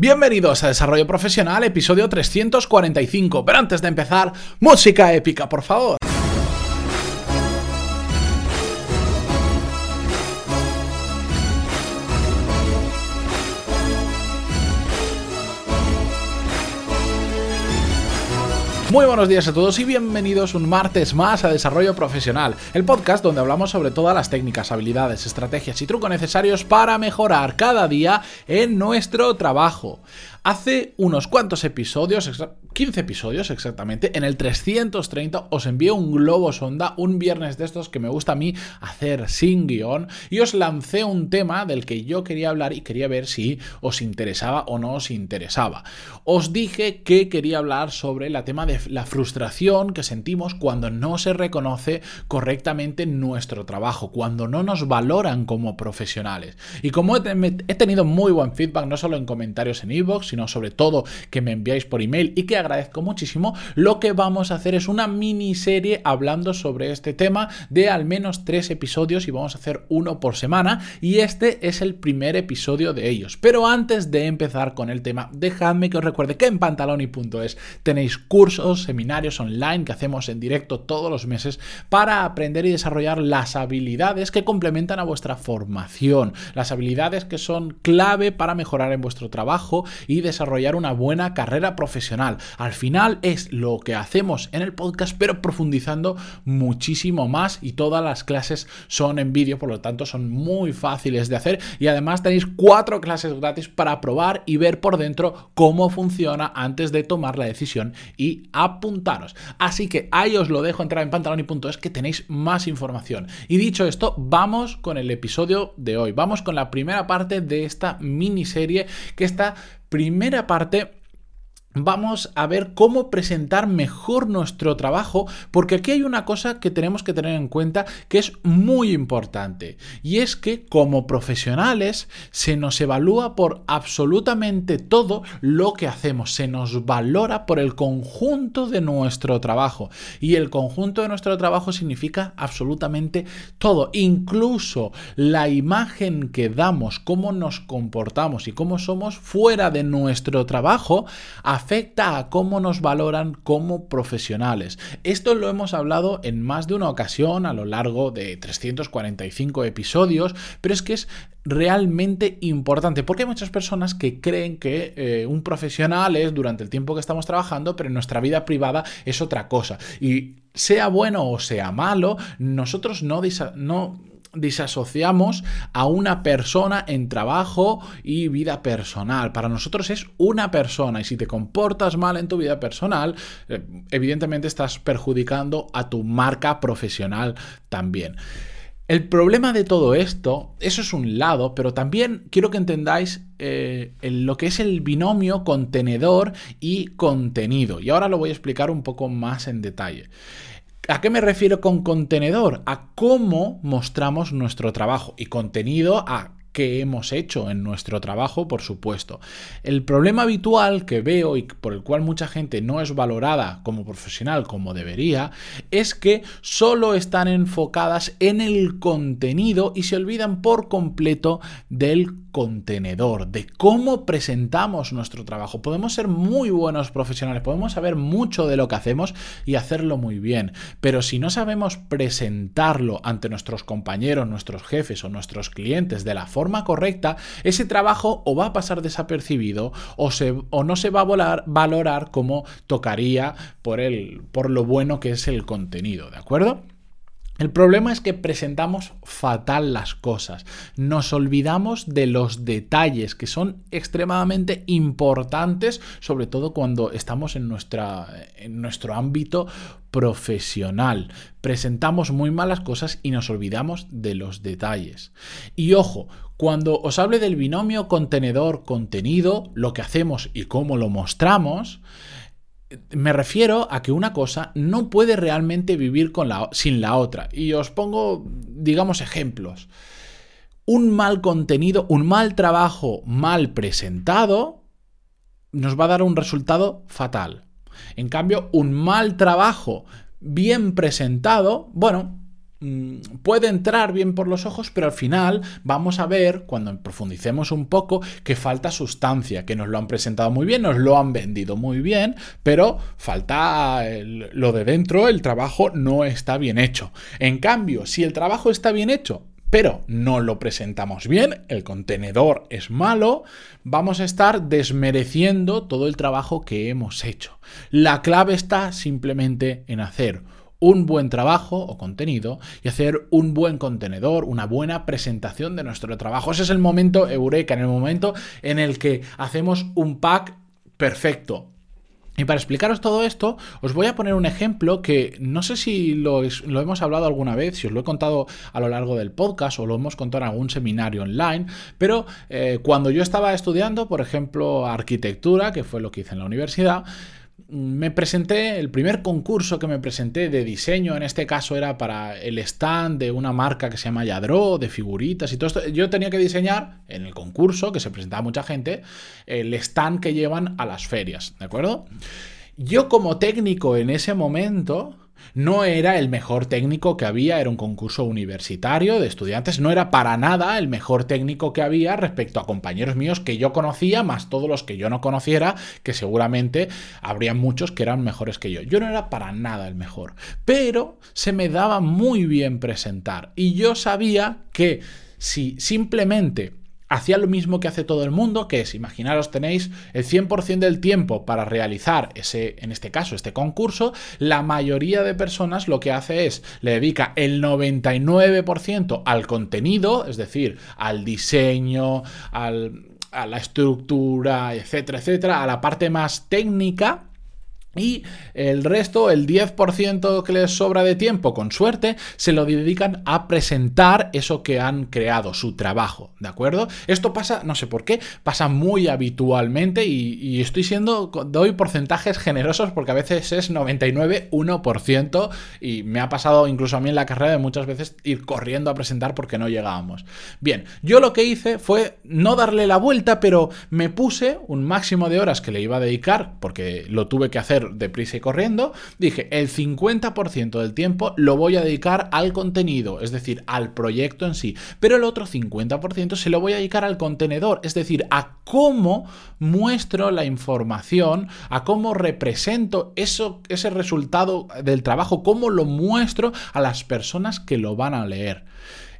Bienvenidos a Desarrollo Profesional, episodio 345. Pero antes de empezar, música épica, por favor. Muy buenos días a todos y bienvenidos un martes más a Desarrollo Profesional, el podcast donde hablamos sobre todas las técnicas, habilidades, estrategias y trucos necesarios para mejorar cada día en nuestro trabajo. Hace unos cuantos episodios, 15 episodios exactamente, en el 330 os envié un globo sonda, un viernes de estos que me gusta a mí hacer sin guion, y os lancé un tema del que yo quería hablar y quería ver si os interesaba o no os interesaba. Os dije que quería hablar sobre el tema de la frustración que sentimos cuando no se reconoce correctamente nuestro trabajo, cuando no nos valoran como profesionales. Y como he, tenido muy buen feedback, no solo en comentarios en iVoox, sino sobre todo que me enviáis por email y que agradezco muchísimo, lo que vamos a hacer es una miniserie hablando sobre este tema de al menos tres episodios y vamos a hacer uno por semana y este es el primer episodio de ellos. Pero antes de empezar con el tema, dejadme que os recuerde que en pantaloni.es tenéis cursos, seminarios online que hacemos en directo todos los meses para aprender y desarrollar las habilidades que complementan a vuestra formación, las habilidades que son clave para mejorar en vuestro trabajo y desarrollar una buena carrera profesional. Al final es lo que hacemos en el podcast, pero profundizando muchísimo más y todas las clases son en vídeo, por lo tanto son muy fáciles de hacer y además tenéis cuatro clases gratis para probar y ver por dentro cómo funciona antes de tomar la decisión y apuntaros. Así que ahí os lo dejo entrar en pantaloni.es que tenéis más información. Y dicho esto, vamos con el episodio de hoy. Vamos con la primera parte de esta miniserie que está primera parte vamos a ver cómo presentar mejor nuestro trabajo, porque aquí hay una cosa que tenemos que tener en cuenta que es muy importante, y es que como profesionales se nos evalúa por absolutamente todo lo que hacemos, se nos valora por el conjunto de nuestro trabajo, y el conjunto de nuestro trabajo significa absolutamente todo, incluso la imagen que damos, cómo nos comportamos y cómo somos fuera de nuestro trabajo, a cómo nos valoran como profesionales. Esto lo hemos hablado en más de una ocasión a lo largo de 345 episodios, pero es que es realmente importante porque hay muchas personas que creen que eh, un profesional es durante el tiempo que estamos trabajando, pero en nuestra vida privada es otra cosa. Y sea bueno o sea malo, nosotros no, no disasociamos a una persona en trabajo y vida personal. Para nosotros es una persona y si te comportas mal en tu vida personal, eh, evidentemente estás perjudicando a tu marca profesional también. El problema de todo esto, eso es un lado, pero también quiero que entendáis eh, lo que es el binomio contenedor y contenido. Y ahora lo voy a explicar un poco más en detalle. ¿A qué me refiero con contenedor? A cómo mostramos nuestro trabajo y contenido a que hemos hecho en nuestro trabajo, por supuesto. El problema habitual que veo y por el cual mucha gente no es valorada como profesional como debería, es que solo están enfocadas en el contenido y se olvidan por completo del contenedor, de cómo presentamos nuestro trabajo. Podemos ser muy buenos profesionales, podemos saber mucho de lo que hacemos y hacerlo muy bien, pero si no sabemos presentarlo ante nuestros compañeros, nuestros jefes o nuestros clientes de la forma correcta, ese trabajo o va a pasar desapercibido o, no se va a valorar como tocaría por, el, por lo bueno que es el contenido, ¿de acuerdo? El problema es que presentamos fatal las cosas, nos olvidamos de los detalles que son extremadamente importantes, sobre todo cuando estamos en, nuestra, en nuestro ámbito profesional. Presentamos muy malas cosas y nos olvidamos de los detalles. Y ojo, cuando os hable del binomio contenedor-contenido, lo que hacemos y cómo lo mostramos, me refiero a que una cosa no puede realmente vivir con la, sin la otra. Y os pongo, digamos, ejemplos. Un mal contenido, un mal trabajo mal presentado, nos va a dar un resultado fatal. En cambio, un mal trabajo bien presentado, bueno, puede entrar bien por los ojos, pero al final vamos a ver, cuando profundicemos un poco, que falta sustancia, que nos lo han presentado muy bien, nos lo han vendido muy bien, pero falta lo de dentro, el trabajo no está bien hecho. En cambio, si el trabajo está bien hecho, pero no lo presentamos bien, el contenedor es malo, vamos a estar desmereciendo todo el trabajo que hemos hecho. La clave está simplemente en hacer un buen trabajo o contenido y hacer un buen contenedor, una buena presentación de nuestro trabajo. Ese es el momento eureka, en el momento en el que hacemos un pack perfecto, y para explicaros todo esto, os voy a poner un ejemplo que no sé si lo, hemos hablado alguna vez, si os lo he contado a lo largo del podcast o lo hemos contado en algún seminario online, pero eh, cuando yo estaba estudiando, por ejemplo, arquitectura, que fue lo que hice en la universidad, me presenté, el primer concurso que me presenté de diseño, en este caso era para el stand de una marca que se llama Yadro, de figuritas y todo esto. Yo tenía que diseñar en el concurso, que se presentaba mucha gente, el stand que llevan a las ferias, ¿de acuerdo? Yo como técnico en ese momento no era el mejor técnico que había, era un concurso universitario de estudiantes, no era para nada el mejor técnico que había respecto a compañeros míos que yo conocía, más todos los que yo no conociera, que seguramente habría muchos que eran mejores que yo. Yo no era para nada el mejor, pero se me daba muy bien presentar y yo sabía que si simplemente hacía lo mismo que hace todo el mundo, que es, imaginaros, tenéis el 100% del tiempo para realizar ese, en este caso, este concurso, la mayoría de personas lo que hace es, le dedica el 99% al contenido, es decir, al diseño, al, a la estructura, etcétera, etcétera, a la parte más técnica, y el resto, el 10% que les sobra de tiempo, con suerte, se lo dedican a presentar eso que han creado, su trabajo, ¿de acuerdo? Esto pasa, no sé por qué, pasa muy habitualmente y, estoy siendo, doy porcentajes generosos porque a veces es 99, 1% y me ha pasado incluso a mí en la carrera de muchas veces ir corriendo a presentar porque no llegábamos. Bien, yo lo que hice fue no darle la vuelta, pero me puse un máximo de horas que le iba a dedicar porque lo tuve que hacer deprisa y corriendo, dije, el 50% del tiempo lo voy a dedicar al contenido, es decir, al proyecto en sí, pero el otro 50% se lo voy a dedicar al contenedor, es decir, a cómo muestro la información, a cómo represento eso, ese resultado del trabajo, cómo lo muestro a las personas que lo van a leer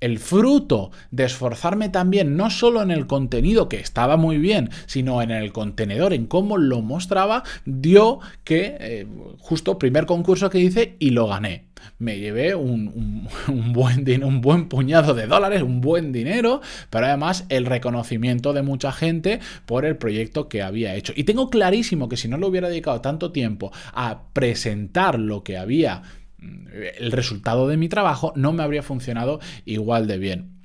el fruto de esforzarme también no solo en el contenido que estaba muy bien, sino en el contenedor, en cómo lo mostraba, dio que eh, justo primer concurso que hice y lo gané. Me llevé un, buen, un buen puñado de dólares, un buen dinero, pero además el reconocimiento de mucha gente por el proyecto que había hecho. Y tengo clarísimo que si no lo hubiera dedicado tanto tiempo a presentar lo que había el resultado de mi trabajo no me habría funcionado igual de bien.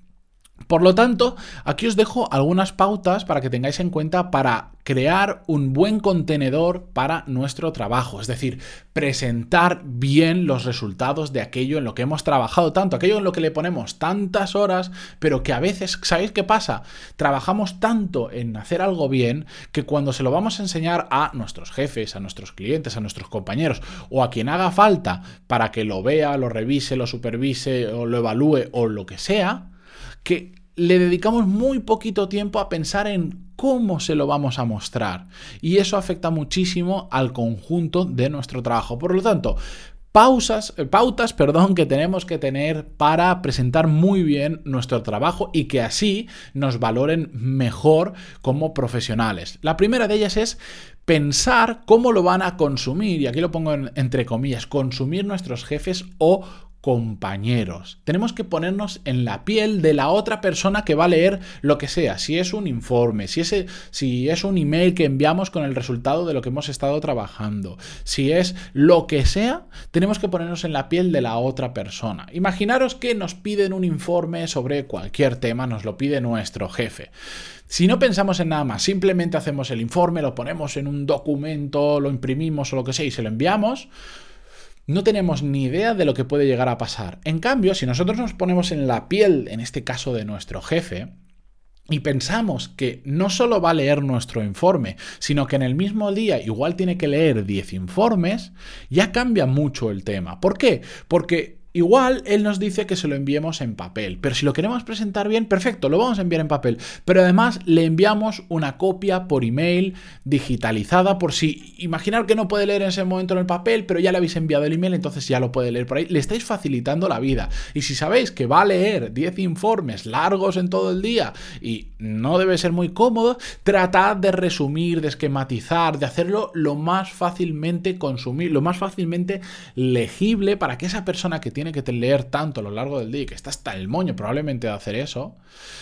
Por lo tanto, aquí os dejo algunas pautas para que tengáis en cuenta para crear un buen contenedor para nuestro trabajo, es decir, presentar bien los resultados de aquello en lo que hemos trabajado tanto, aquello en lo que le ponemos tantas horas, pero que a veces, ¿sabéis qué pasa? Trabajamos tanto en hacer algo bien que cuando se lo vamos a enseñar a nuestros jefes, a nuestros clientes, a nuestros compañeros o a quien haga falta para que lo vea, lo revise, lo supervise o lo evalúe o lo que sea, que le dedicamos muy poquito tiempo a pensar en cómo se lo vamos a mostrar. Y eso afecta muchísimo al conjunto de nuestro trabajo. Por lo tanto, pausas, eh, pautas perdón, que tenemos que tener para presentar muy bien nuestro trabajo y que así nos valoren mejor como profesionales. La primera de ellas es pensar cómo lo van a consumir, y aquí lo pongo entre comillas, consumir nuestros jefes o compañeros. Tenemos que ponernos en la piel de la otra persona que va a leer lo que sea, si es un informe, si es, si es un email que enviamos con el resultado de lo que hemos estado trabajando, si es lo que sea, tenemos que ponernos en la piel de la otra persona. Imaginaros que nos piden un informe sobre cualquier tema, nos lo pide nuestro jefe. Si no pensamos en nada más, simplemente hacemos el informe, lo ponemos en un documento, lo imprimimos o lo que sea y se lo enviamos, no tenemos ni idea de lo que puede llegar a pasar. En cambio, si nosotros nos ponemos en la piel, en este caso de nuestro jefe, y pensamos que no solo va a leer nuestro informe, sino que en el mismo día igual tiene que leer 10 informes, ya cambia mucho el tema. ¿Por qué? Porque Igual él nos dice que se lo enviemos en papel, pero si lo queremos presentar bien, perfecto, lo vamos a enviar en papel. Pero además le enviamos una copia por email digitalizada por si imaginar que no puede leer en ese momento en el papel, pero ya le habéis enviado el email, entonces ya lo puede leer por ahí. Le estáis facilitando la vida. Y si sabéis que va a leer 10 informes largos en todo el día y no debe ser muy cómodo, tratad de resumir, de esquematizar, de hacerlo lo más fácilmente consumir, lo más fácilmente legible para que esa persona que tiene que leer tanto a lo largo del día y que está hasta el moño probablemente de hacer eso,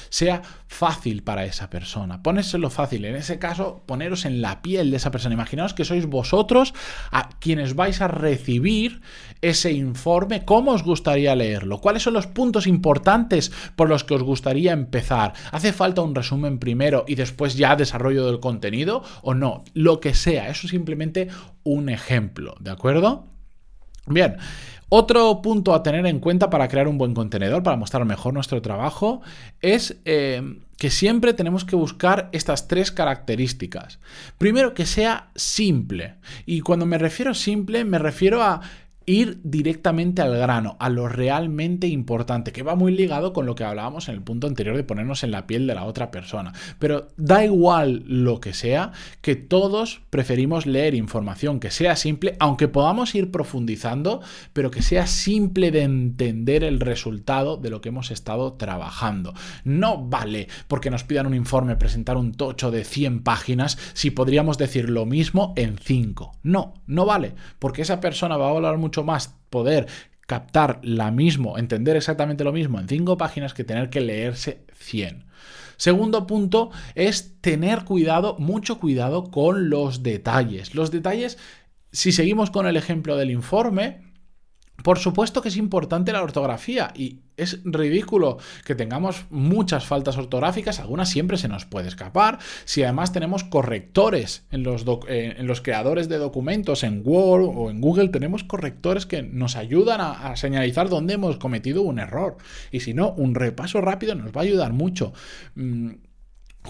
sea fácil para esa persona. Póneselo fácil. En ese caso, poneros en la piel de esa persona. Imaginaos que sois vosotros a quienes vais a recibir ese informe. ¿Cómo os gustaría leerlo? ¿Cuáles son los puntos importantes por los que os gustaría empezar? ¿Hace falta un resumen primero y después ya desarrollo del contenido o no? Lo que sea. Eso es simplemente un ejemplo. ¿De acuerdo? Bien, otro punto a tener en cuenta para crear un buen contenedor, para mostrar mejor nuestro trabajo, es eh, que siempre tenemos que buscar estas tres características. Primero, que sea simple. Y cuando me refiero simple, me refiero a ir directamente al grano, a lo realmente importante, que va muy ligado con lo que hablábamos en el punto anterior de ponernos en la piel de la otra persona. Pero da igual lo que sea, que todos preferimos leer información que sea simple, aunque podamos ir profundizando, pero que sea simple de entender el resultado de lo que hemos estado trabajando. No vale porque nos pidan un informe, presentar un tocho de 100 páginas, si podríamos decir lo mismo en 5. No, no vale, porque esa persona va a valorar mucho más poder captar la mismo, entender exactamente lo mismo en cinco páginas que tener que leerse 100. Segundo punto es tener cuidado, mucho cuidado con los detalles. Los detalles, si seguimos con el ejemplo del informe, por supuesto que es importante la ortografía y es ridículo que tengamos muchas faltas ortográficas, algunas siempre se nos puede escapar. Si además tenemos correctores en los, eh, en los creadores de documentos, en Word o en Google, tenemos correctores que nos ayudan a, señalizar dónde hemos cometido un error. Y si no, un repaso rápido nos va a ayudar mucho. Mm,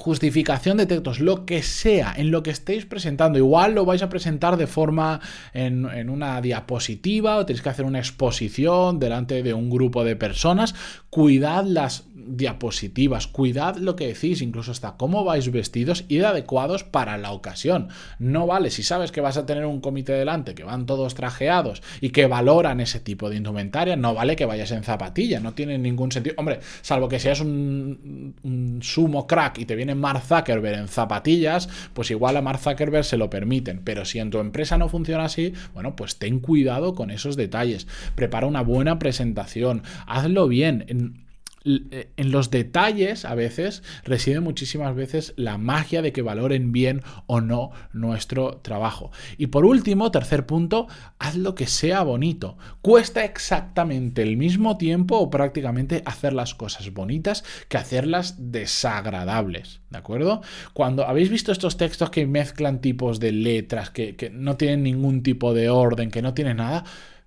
justificación de textos, lo que sea, en lo que estéis presentando. Igual lo vais a presentar de forma en, en, una diapositiva o tenéis que hacer una exposición delante de un grupo de personas. Cuidad las diapositivas, cuidad lo que decís, incluso hasta cómo vais vestidos, y adecuados para la ocasión. No vale, si sabes que vas a tener un comité delante, que van todos trajeados y que valoran ese tipo de indumentaria, no vale que vayas en zapatilla, no tiene ningún sentido. Hombre, salvo que seas un, un sumo crack y te viene Mark Zuckerberg en zapatillas, pues igual a Mark Zuckerberg se lo permiten, pero si en tu empresa no funciona así, bueno, pues ten cuidado con esos detalles. Prepara una buena presentación, hazlo bien. Eh, en los detalles a veces reside muchísimas veces la magia de que valoren bien o no nuestro trabajo. Y por último, tercer punto, haz lo que sea bonito. Cuesta exactamente el mismo tiempo o prácticamente hacer las cosas bonitas que hacerlas desagradables. ¿De acuerdo? Cuando habéis visto estos textos que mezclan tipos de letras, que, que no tienen ningún tipo de orden, que no tienen nada,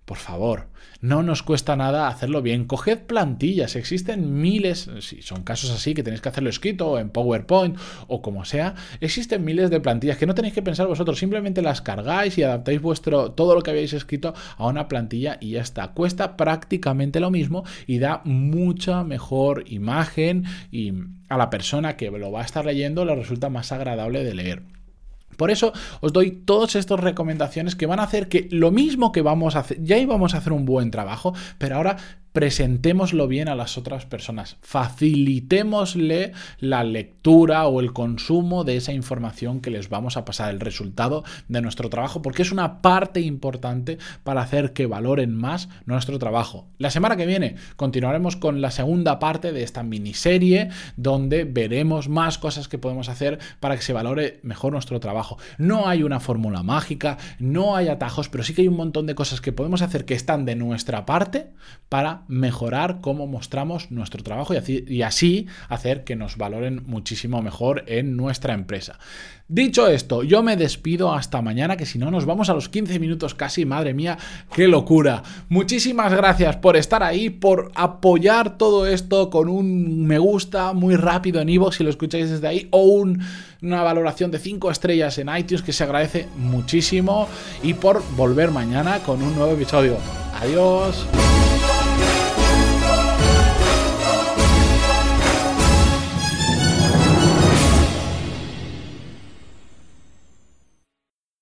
por favor, no nos cuesta nada hacerlo bien. Coged plantillas, existen miles, si son casos así que tenéis que hacerlo escrito en PowerPoint o como sea, existen miles de plantillas que no tenéis que pensar vosotros, simplemente las cargáis y adaptáis vuestro todo lo que habéis escrito a una plantilla y ya está. Cuesta prácticamente lo mismo y da mucha mejor imagen y a la persona que lo va a estar leyendo le resulta más agradable de leer. Por eso os doy todas estas recomendaciones que van a hacer que lo mismo que vamos a hacer, ya íbamos a hacer un buen trabajo, pero ahora presentémoslo bien a las otras personas, facilitémosle la lectura o el consumo de esa información que les vamos a pasar, el resultado de nuestro trabajo, porque es una parte importante para hacer que valoren más nuestro trabajo. La semana que viene continuaremos con la segunda parte de esta miniserie donde veremos más cosas que podemos hacer para que se valore mejor nuestro trabajo. No hay una fórmula mágica, no hay atajos, pero sí que hay un montón de cosas que podemos hacer que están de nuestra parte para mejorar cómo mostramos nuestro trabajo y así, hacer que nos valoren muchísimo mejor en nuestra empresa. Dicho esto, yo me despido hasta mañana, que si no nos vamos a los 15 minutos casi, madre mía, qué locura. Muchísimas gracias por estar ahí, por apoyar todo esto con un me gusta muy rápido en iVoox si lo escucháis desde ahí, o una valoración de 5 estrellas en iTunes que se agradece muchísimo, y por volver mañana con un nuevo episodio. Adiós.